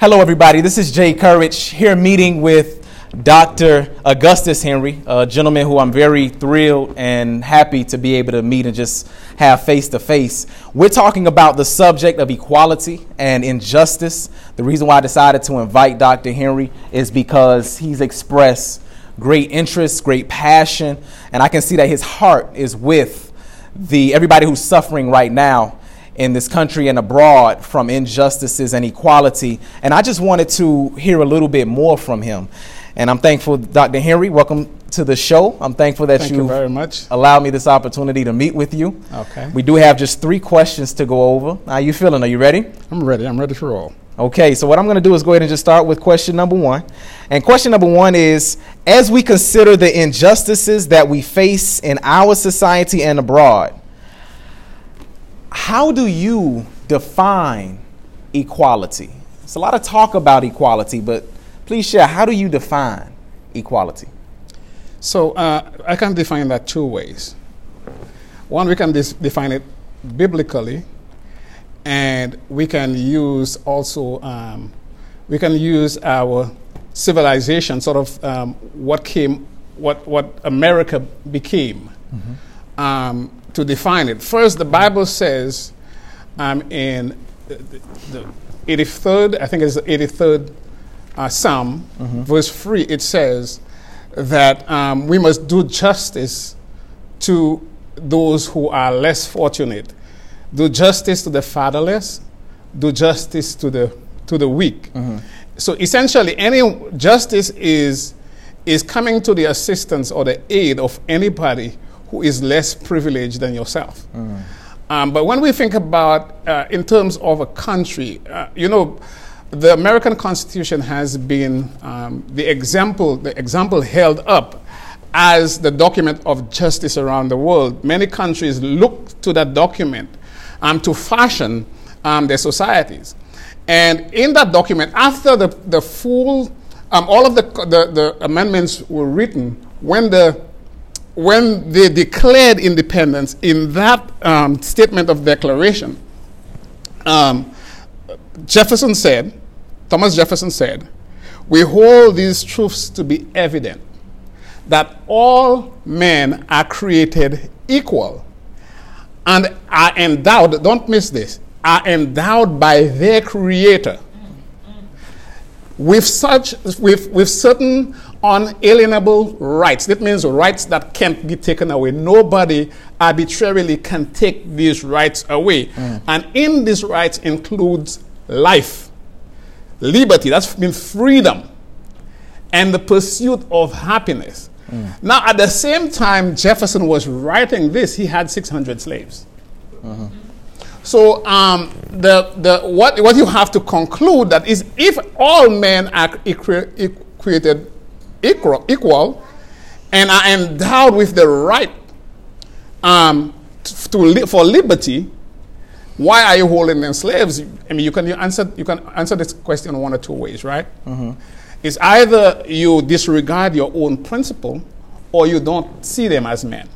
Hello, everybody. This is Jay Courage here meeting with Dr. Augustus Henry, a gentleman who I'm very thrilled and happy to be able to meet and just have face to face. We're talking about the subject of equality and injustice. The reason why I decided to invite Dr. Henry is because he's expressed great interest, great passion, and I can see that his heart is with the everybody who's suffering right now in this country and abroad from injustices and equality. And I just wanted to hear a little bit more from him. And I'm thankful, Dr. Henry. Welcome to the show. I'm thankful that Thank you very much. allowed me this opportunity to meet with you. Okay. We do have just three questions to go over. How you feeling? Are you ready? I'm ready. I'm ready to roll. Okay, so what I'm going to do is go ahead and just start with question number one. And question number one is As we consider the injustices that we face in our society and abroad, how do you define equality? It's a lot of talk about equality, but please share how do you define equality? So uh, I can define that two ways. One, we can dis- define it biblically, and we can use also um, we can use our civilization, sort of um, what came, what what America became, mm-hmm. um, to define it. First, the Bible says um, in the, the 83rd, I think it's the 83rd uh, Psalm, mm-hmm. verse 3, it says that um, we must do justice to those who are less fortunate, do justice to the fatherless, do justice to the, to the weak. Mm-hmm. So essentially, any justice is, is coming to the assistance or the aid of anybody who is less privileged than yourself. Mm. Um, but when we think about, uh, in terms of a country, uh, you know, the American Constitution has been um, the example, the example held up as the document of justice around the world. Many countries look to that document um, to fashion um, their societies. And in that document, after the, the full, um, all of the, the, the amendments were written, when the when they declared independence in that um, statement of declaration, um, Jefferson said, Thomas Jefferson said, we hold these truths to be evident that all men are created equal and are endowed, don't miss this, are endowed by their creator. With such with, with certain unalienable rights. That means rights that can't be taken away. Nobody arbitrarily can take these rights away. Mm. And in these rights includes life, liberty, that's means freedom, and the pursuit of happiness. Mm. Now, at the same time Jefferson was writing this, he had 600 slaves. Uh-huh. So um, the, the, what, what you have to conclude that is if all men are equi- created equal, equal and are endowed with the right um, to, li- for liberty, why are you holding them slaves? I mean, you can, you answer, you can answer this question in one or two ways, right? Mm-hmm. It's either you disregard your own principle or you don't see them as men.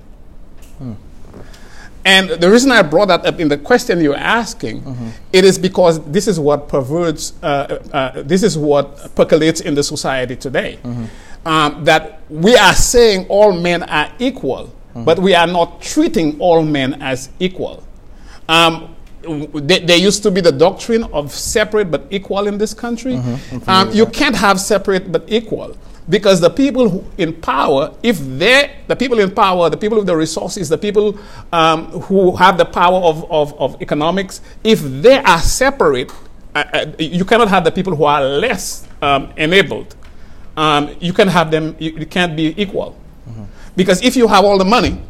And the reason I brought that up in the question you're asking, mm-hmm. it is because this is what perverts, uh, uh, this is what percolates in the society today. Mm-hmm um, that we are saying all men are equal, mm-hmm. but we are not treating all men as equal. Um, there used to be the doctrine of separate but equal in this country. Mm-hmm. Um, you can't have separate but equal because the people who in power, if they, the people in power, the people with the resources, the people um, who have the power of, of, of, economics, if they are separate, uh, uh, you cannot have the people who are less um, enabled um, you can have them, you, you can't be equal. Mm-hmm. Because if you have all the money,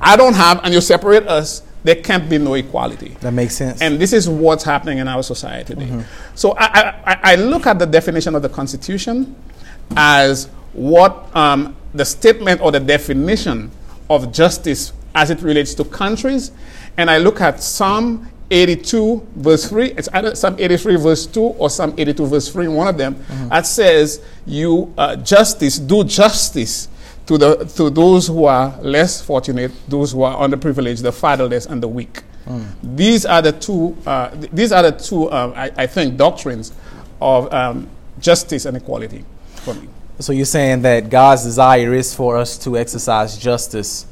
I don't have, and you separate us, there can't be no equality. That makes sense. And this is what's happening in our society today. Mm-hmm. So I, I, I, look at the definition of the Constitution as what um, the statement or the definition of justice as it relates to countries, and I look at Psalm 82 verse 3 it's either psalm 83 verse 2 or psalm 82 verse 3 one of them mm-hmm. that says you uh, justice do justice to the to those who are less fortunate those who are underprivileged the fatherless and the weak mm. these are the two uh, th- these are the two uh, I, I, think doctrines of um, justice and equality for me. So you're saying that God's desire is for us to exercise justice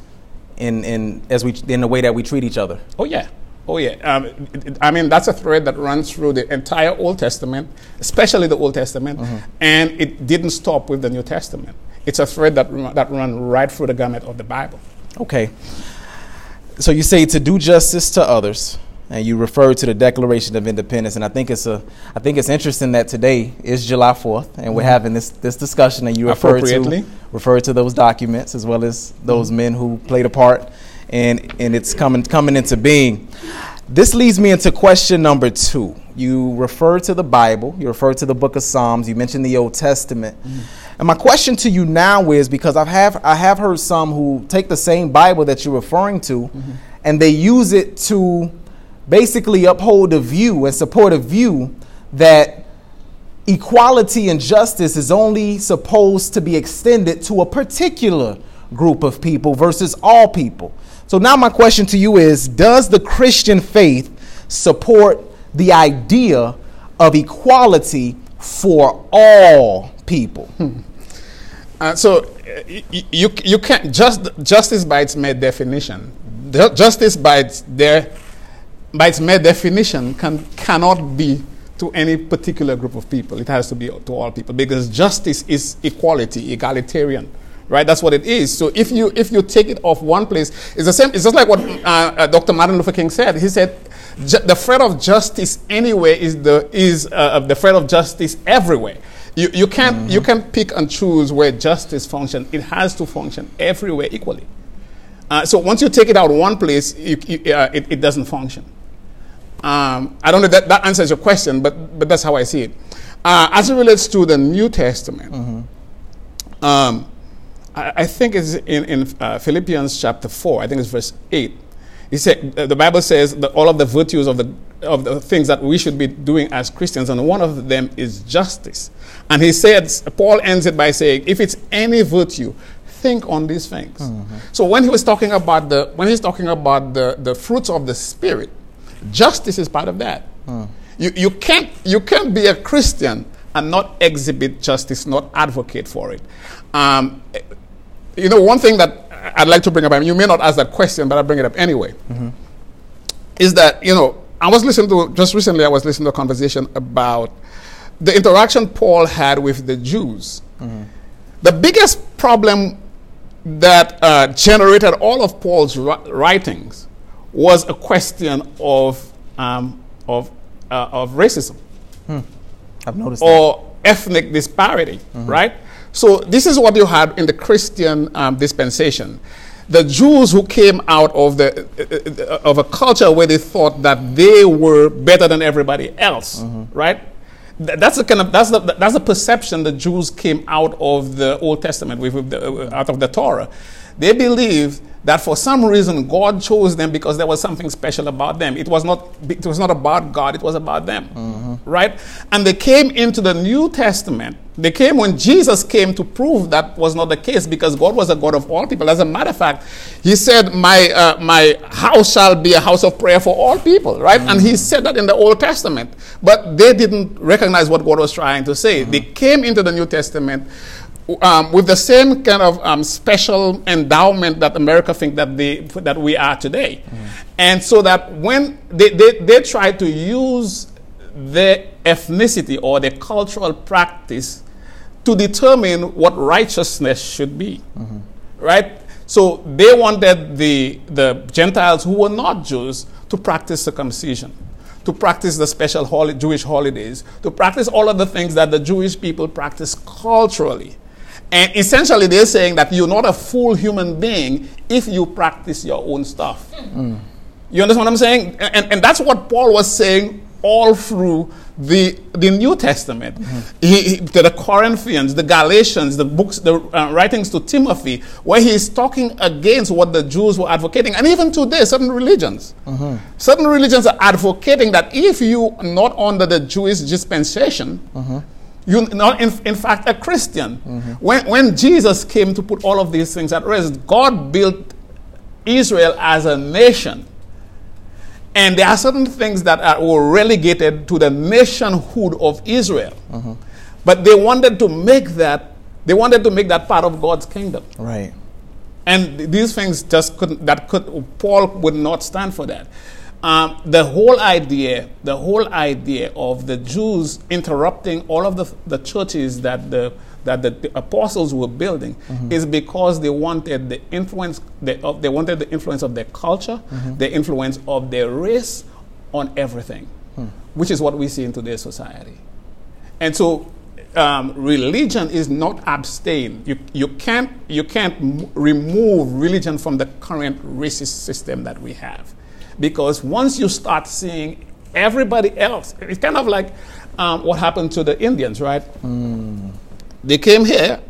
in, in as we in the way that we treat each other. Oh yeah, oh yeah. Um, I mean that's a thread that runs through the entire Old Testament, especially the Old Testament, and it didn't stop with the New Testament. It's a thread that run, that run right through the gamut of the Bible. Okay. So you say to do justice to others, and you refer to the Declaration of Independence, and I think it's a, I think it's interesting that today is July Fourth, and we're mm-hmm. having this this discussion, and you refer to refer to those documents as well as those mm-hmm. men who played a part, and and it's coming coming into being. This leads me into question number two. You refer to the Bible, you refer to the Book of Psalms, you mentioned the Old Testament. Mm-hmm. And my question to you now is because I have I have heard some who take the same Bible that you're referring to mm-hmm. and they use it to basically uphold a view and support a view that equality and justice is only supposed to be extended to a particular group of people versus all people. So now my question to you is does the Christian faith support the idea of equality for all people? Hmm. So uh, y- you, you can't just justice by its mere definition. Justice by its there by its mere definition can cannot be to any particular group of people. It has to be to all people because justice is equality, egalitarian. Right, that's what it is. So if you if you take it off one place, it's the same. It's just like what uh, uh, Dr. Martin Luther King said. He said, "Ju- "The threat of justice anywhere is the is uh, the threat of justice everywhere." You, you can't you can't pick and choose where justice functions. It has to function everywhere equally. Uh, so once you take it out one place, you, you, uh, it, it doesn't function. Um, I don't know that that answers your question, but but that's how I see it. Uh, as it relates to the New Testament, um, I, I think it's in in uh, Philippians chapter four. I think it's verse eight. He said the Bible says that all of the virtues of the of the things that we should be doing as Christians, and one of them is justice. And he says Paul ends it by saying, if it's any virtue, think on these things. Mm-hmm. So when he was talking about the when he's talking about the, the fruits of the spirit, justice is part of that. Mm. You, you can't you can't be a Christian and not exhibit justice, not advocate for it. Um, you know, one thing that I'd like to bring up, and you may not ask that question, but I'll bring it up anyway, mm-hmm. is that, you know, I was listening to, just recently, I was listening to a conversation about the interaction Paul had with the Jews. The biggest problem that uh, generated all of Paul's writings was a question of, um, of, uh, of racism I've noticed that. or ethnic disparity, right? So this is what you had in the Christian um, dispensation. The Jews who came out of the uh, uh, of a culture where they thought that they were better than everybody else, right? Th- That's the kind of that's the that's the perception the Jews came out of the Old Testament with, with the, uh, out of the Torah. They believed that for some reason God chose them because there was something special about them. It was not it was not about God, it was about them. Right? And they came into the New Testament. They came when Jesus came to prove that was not the case because God was a God of all people. As a matter of fact, he said, My uh, my house shall be a house of prayer for all people, right? And he said that in the Old Testament. But they didn't recognize what God was trying to say. They came into the New Testament um, with the same kind of um, special endowment that America think that they that we are today, and so that when they, they, they try to use their ethnicity or their cultural practice to determine what righteousness should be, right? So they wanted the the Gentiles who were not Jews to practice circumcision to practice the special holi- Jewish holidays, to practice all of the things that the Jewish people practice culturally. And essentially, they're saying that you're not a full human being if you practice your own stuff. Hmm. You understand what I'm saying? And, and that's what Paul was saying all through the, the New Testament. Mm-hmm. He, he- to the Corinthians, the Galatians, the books, the uh, writings to Timothy, where he's talking against what the Jews were advocating. And even today, certain religions. Mm-hmm. Certain religions are advocating that if you are not under the Jewish dispensation, mm-hmm. you're not, in, in fact, a Christian. When, when Jesus came to put all of these things at rest, God built Israel as a nation. And there are certain things that are, were relegated to the nationhood of Israel. Uh-huh. But they wanted to make that, they wanted to make that part of God's kingdom. Right. And th- these things just couldn't, that could, Paul would not stand for that. Um, the whole idea, the whole idea of the Jews interrupting all of the, the churches that the, that the, the apostles were building is because they wanted the influence, the, of, they wanted the influence of their culture, the influence of their race on everything, which is what we see in today's society. And so, um, religion is not abstain. You, you can't, you can't m- remove religion from the current racist system that we have. Because once you start seeing everybody else, it's kind of like um, what happened to the Indians, right? They came here,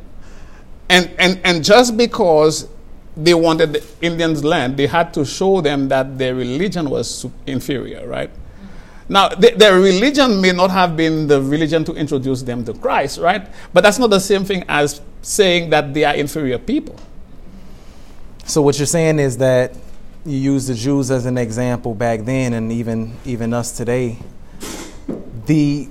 and, and, and just because they wanted the Indians' land, they had to show them that their religion was inferior, right? Now, th- their religion may not have been the religion to introduce them to Christ, right? But that's not the same thing as saying that they are inferior people. So what you're saying is that you use the Jews as an example back then, and even even us today. The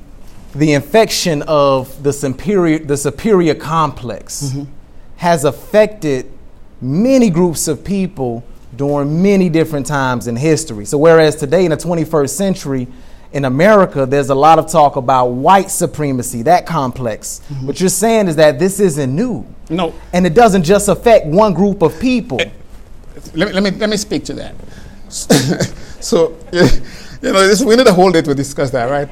the infection of the superior the superior complex mm-hmm. has affected many groups of people during many different times in history. So whereas today in the 21st century in America there's a lot of talk about white supremacy, that complex. Mm-hmm. What you're saying is that this isn't new. No, And it doesn't just affect one group of people. Let me, let me, let me speak to that. so, you know, this, we need a whole day to discuss that, right?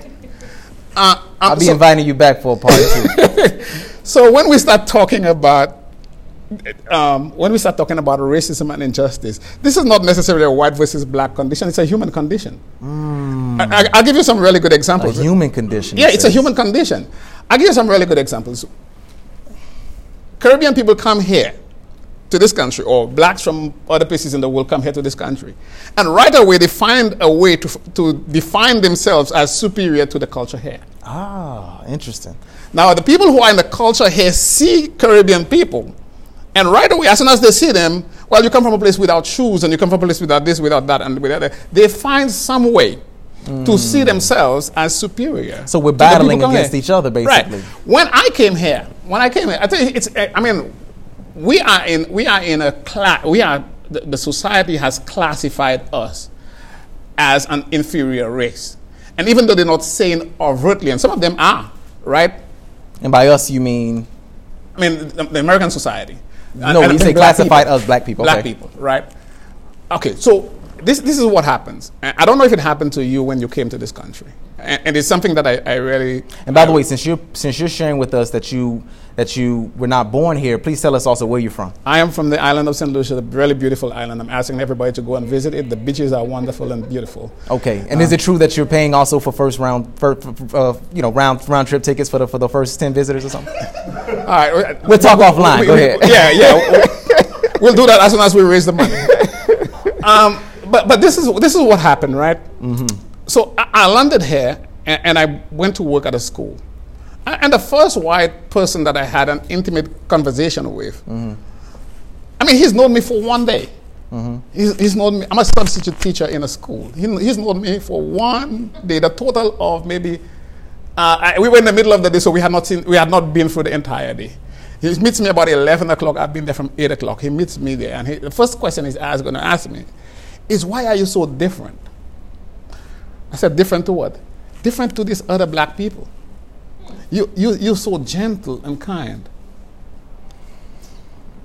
Uh, I'll um, be so, inviting you back for a part two. so when we start talking about um, when we start talking about racism and injustice, this is not necessarily a white versus black condition. It's a human condition. I, will give you some really good a examples. human condition. Yeah, it it's a human condition. I'll give you some really good examples. Caribbean people come here to this country, or blacks from other places in the world come here to this country. And right away, they find a way to, to define themselves as superior to the culture here. Ah, interesting. Now, the people who are in the culture here see Caribbean people. And right away, as soon as they see them, well, you come from a place without shoes, and you come from a place without this, without that, and without that. They find some way to see themselves as superior. So we're to the people battling against here. each other, basically. Right. When I came here, when I came here, I think it's. I mean, we are in we are in a class. We are the, the society has classified us as an inferior race, and even though they're not saying overtly, and some of them are right. And by us, you mean I mean, the, the American society. No? and- You say classified people. us black people. Black okay. people, right? Okay, so this, this is what happens. I don't know if it happened to you when you came to this country. And, and it's something that I, I really. And by the way, since you're since you're sharing with us that you that you were not born here, please tell us also where you're from. I am from the island of St. Lucia, a really beautiful island. I'm asking everybody to go and visit it. The beaches are wonderful and beautiful. Okay. And is it true that you're paying also for first round, for, for, uh, you know, round round trip tickets for the for the first ten visitors or something? All right. We'll talk offline. Go ahead. Yeah, yeah. we'll do that as soon as we raise the money. um, but but this is this is what happened, right? Mm-hmm. So I, I landed here and, and I went to work at a school. And the first white person that I had an intimate conversation with, I mean, he's known me for one day. He's, he's known me. I'm a substitute teacher in a school. He, he's known me for one day. The total of maybe uh, I, we were in the middle of the day, so we had not seen, we had not been through the entire day. He meets me about 11 o'clock. I've been there from 8 o'clock. He meets me there, and he, the first question he's going to ask me is, "Why are you so different?" I said, "Different to what? Different to these other black people. You, you, you're so gentle and kind."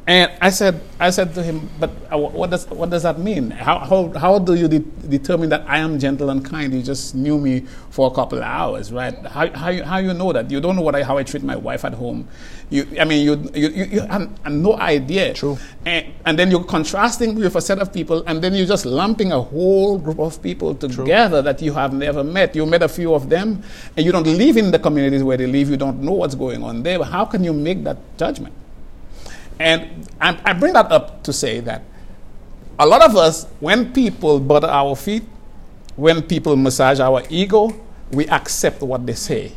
And I said, I said to him, but uh, what does, what does that mean? How, how, how do you de- determine that I am gentle and kind? You just knew me for a couple of hours, right? How, how, you, how you know that? You don't know what I, how I treat my wife at home. You, I mean, you, you, you, you have no idea. True. And, and then you're contrasting with a set of people, and then you're just lumping a whole group of people together that you have never met. You met a few of them, and you don't live in the communities where they live. You don't know what's going on there. How can you make that judgment? And I, I bring that up to say that a lot of us, when people butter our feet, when people massage our ego, we accept what they say.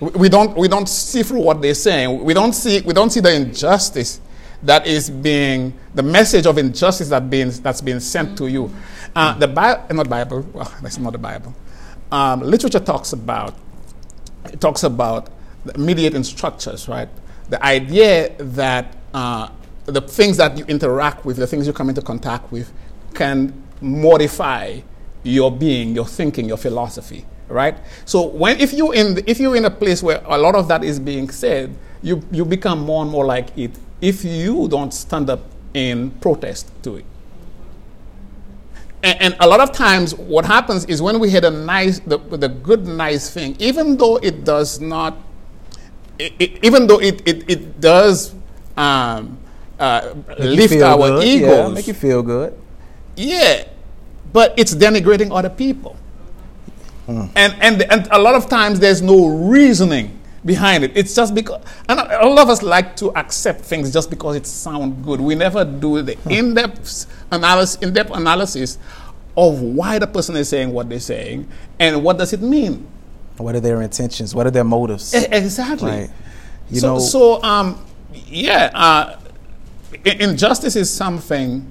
We, don't, we don't see through what they're saying. We don't see, we don't see the injustice that is being the message of injustice that being that's being sent to you. Uh, the Bible, not Bible. Well, that's not the Bible. Um, literature talks about it talks about mediating structures, right? The idea that uh, the things that you interact with, the things you come into contact with, can modify your being, your thinking, your philosophy, right? So when if you in the, if you're in a place where a lot of that is being said, you you become more and more like it. If you don't stand up in protest to it. And, and a lot of times, what happens is when we hit a nice, the, the good, nice thing, even though it does not, it, it, even though it, it, it does um, uh, lift our good. egos, Yeah, make you feel good. yeah, but it's denigrating other people. And, and, and a lot of times there's no reasoning behind it. It's just because, and a lot of us like to accept things just because it sounds good. We never do the in-depth analysis, in-depth analysis of why the person is saying what they're saying and what does it mean. What are their intentions? What are their motives? Exactly. Right. You so, know, so um, yeah, uh, injustice is something.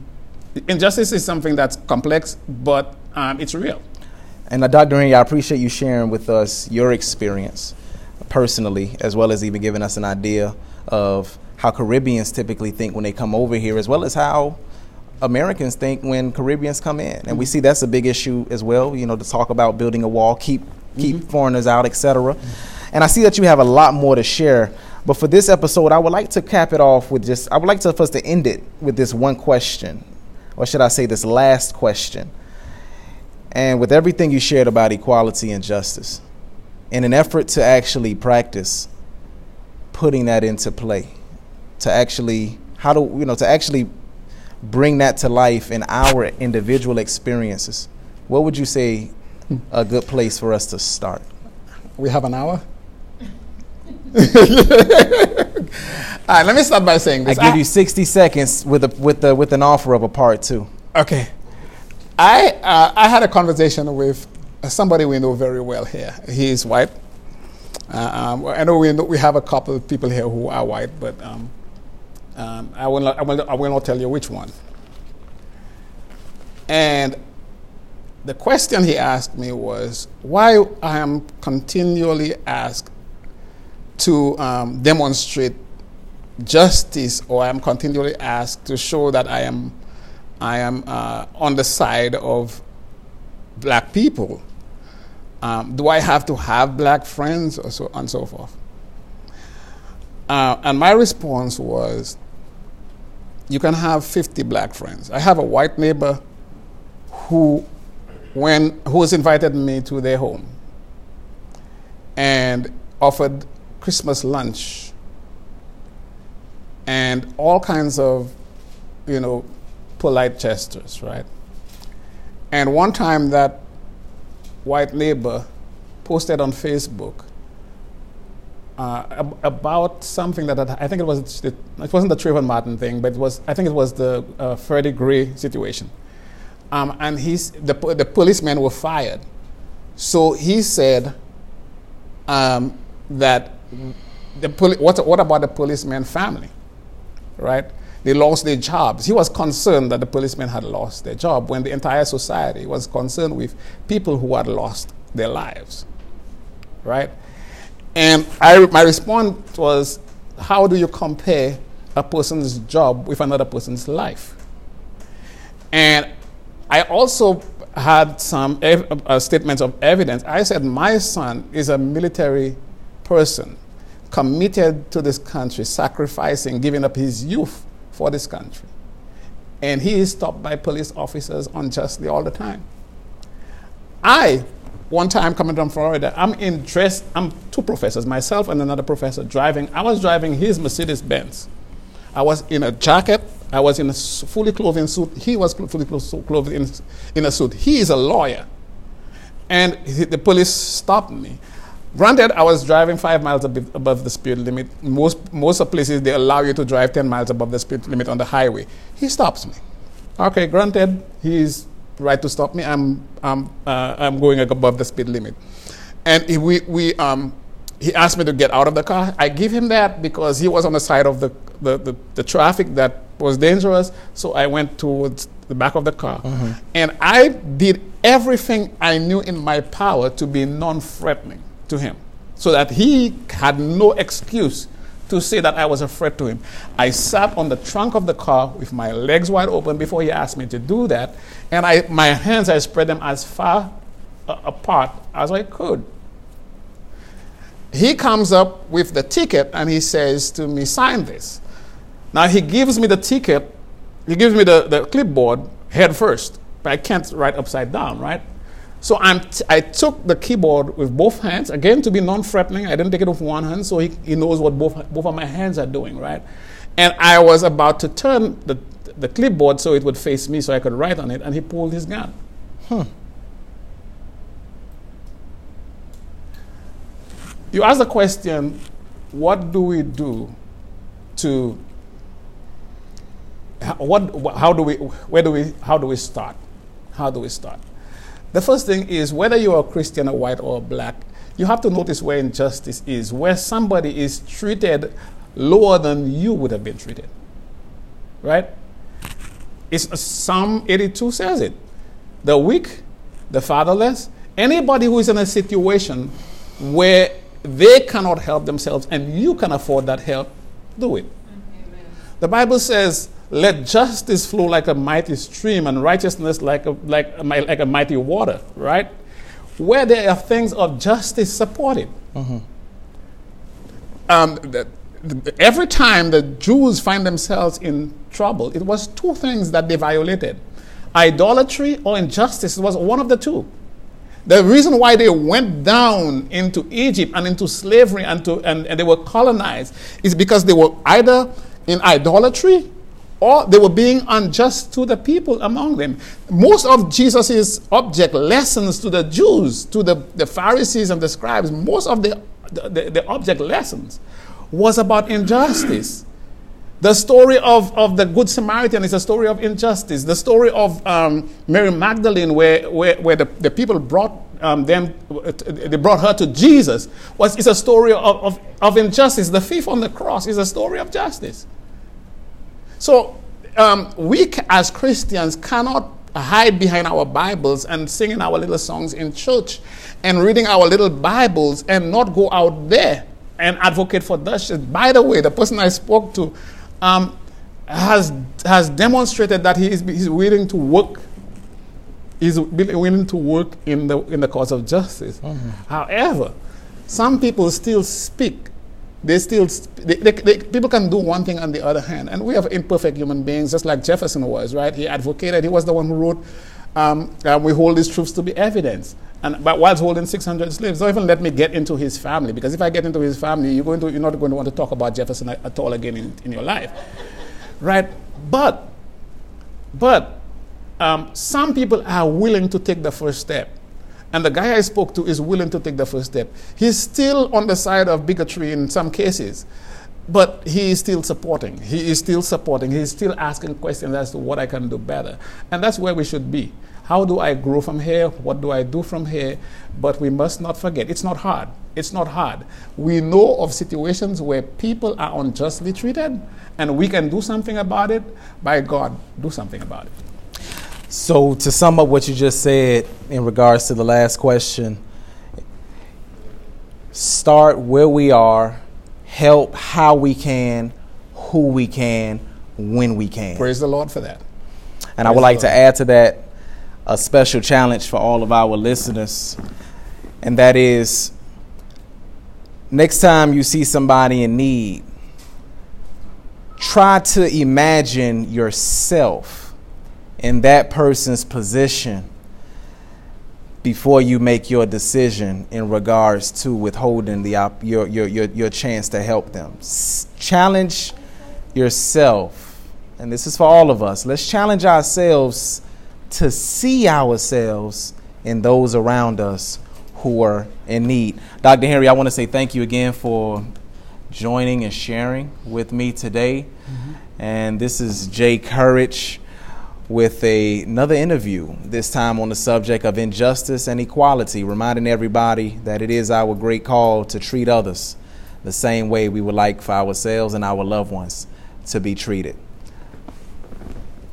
Injustice is something that's complex, but um, it's real. And uh, Dr. Henry, I appreciate you sharing with us your experience personally, as well as even giving us an idea of how Caribbeans typically think when they come over here, as well as how Americans think when Caribbeans come in. And we see that's a big issue as well, you know, to talk about building a wall, keep keep mm-hmm. foreigners out, etc. And I see that you have a lot more to share. But for this episode, I would like to cap it off with just I would like to for us to end it with this one question. Or should I say this last question? And with everything you shared about equality and justice, in an effort to actually practice putting that into play, to actually, how do, you know, to actually bring that to life in our individual experiences, what would you say a good place for us to start? We have an hour. All right, let me start by saying this. I this. give you 60 seconds with, a, with, the, with an offer of a part two. Okay. I, uh, I had a conversation with somebody we know very well here. He is white. Uh, um, I know we, know we have a couple of people here who are white, but um, um, I, will not, I, will I will not tell you which one. And the question he asked me was why I am continually asked to um, demonstrate justice, or I am continually asked to show that I am, I am uh, on the side of black people. Um, do I have to have black friends, or so and so forth? Uh, and my response was, you can have 50 black friends. I have a white neighbor who, when who has invited me to their home and offered Christmas lunch and all kinds of, you know, polite gestures, right? And one time that white neighbor posted on Facebook uh, ab- about something that had, I think it was it wasn't the Trayvon Martin thing, but it was I think it was the uh, Freddie Gray situation. Um, and he's the the policemen were fired, so he said um, that the poli- what what about the policeman family, right? They lost their jobs. He was concerned that the policemen had lost their job when the entire society was concerned with people who had lost their lives, right? And I, my response was, how do you compare a person's job with another person's life? And I also had some ev- uh, statements of evidence. I said, my son is a military person committed to this country, sacrificing, giving up his youth for this country. And he is stopped by police officers unjustly all the time. I, one time coming from Florida, I'm in dress, I'm two professors, myself and another professor driving. I was driving his Mercedes Benz. I was in a jacket, I was in a fully clothed suit. He was fully clothed in, in a suit. He is a lawyer. And the police stopped me. Granted, I was driving five miles ab- above the speed limit. Most, most of places, they allow you to drive 10 miles above the speed limit on the highway. He stops me. Okay, granted, he's right to stop me. I'm, I'm, uh, I'm going above the speed limit. And we, we, um, he asked me to get out of the car. I give him that because he was on the side of the the, the, the traffic that was dangerous, so I went towards the back of the car. And I did everything I knew in my power to be non threatening to him so that he had no excuse to say that I was a threat to him. I sat on the trunk of the car with my legs wide open before he asked me to do that, and I, my hands, I spread them as far uh, apart as I could. He comes up with the ticket and he says to me, Sign this. Now he gives me the ticket, he gives me the, the clipboard head first, but I can't write upside down, right? So I'm t- I took the keyboard with both hands, again to be non threatening. I didn't take it with one hand, so he, he knows what both, both of my hands are doing, right? And I was about to turn the, the clipboard so it would face me so I could write on it, and he pulled his gun. Hmm. You ask the question, what do we do to what how do we where do we how do we start? How do we start? The first thing is whether you're a Christian or white or black, you have to notice where injustice is, where somebody is treated lower than you would have been treated. Right? It's uh, Psalm 82 says it. The weak, the fatherless, anybody who is in a situation where they cannot help themselves and you can afford that help, do it. The Bible says, let justice flow like a mighty stream and righteousness like a, like, a, like a mighty water, right? Where there are things of justice, support it. Um, the- the- every time the Jews find themselves in trouble, it was two things that they violated idolatry or injustice. It was one of the two. The reason why they went down into Egypt and into slavery and, to, and, and they were colonized is because they were either in idolatry or they were being unjust to the people among them. Most of Jesus' object lessons to the Jews, to the, the Pharisees and the scribes, most of the, the, the object lessons was about injustice. The story of, of the Good Samaritan is a story of injustice. The story of um, Mary Magdalene, where, where, where the, the people brought um, them, they brought her to Jesus, was, is a story of, of, of injustice. The thief on the cross is a story of justice. So um, we as Christians cannot hide behind our Bibles and singing our little songs in church and reading our little Bibles and not go out there and advocate for justice. By the way, the person I spoke to um, has, has demonstrated that he is he's willing to work. He's willing to work in the, in the cause of justice. However, some people still speak they still sp- they, they, they, people can do one thing on the other hand and we have imperfect human beings just like jefferson was right he advocated he was the one who wrote um, we hold these truths to be evidence. And but whilst holding 600 slaves don't even let me get into his family. Because if i get into his family you're going to you're not going to want to talk about jefferson at, at all again in, in your life. Right? But but um, some people are willing to take the first step. And the guy I spoke to is willing to take the first step. He's still on the side of bigotry in some cases, but he is still supporting. He is still supporting. He is still asking questions as to what I can do better. And that's where we should be. How do I grow from here? What do I do from here? But we must not forget, it's not hard. It's not hard. We know of situations where people are unjustly treated, and we can do something about it. By God, do something about it. So, to sum up what you just said in regards to the last question, start where we are, help how we can, who we can, when we can. Praise the Lord for that. And I would like the to add to that a special challenge for all of our listeners, and that is next time you see somebody in need, try to imagine yourself in that person's position before you make your decision in regards to withholding the op- your, your, your, your chance to help them. S- challenge yourself, and this is for all of us. Let's challenge ourselves to see ourselves in those around us who are in need. Dr. Henry, I want to say thank you again for joining and sharing with me today. Mm-hmm. And this is Jay Courage with a, another interview, this time on the subject of injustice and equality, reminding everybody that it is our great call to treat others the same way we would like for ourselves and our loved ones to be treated.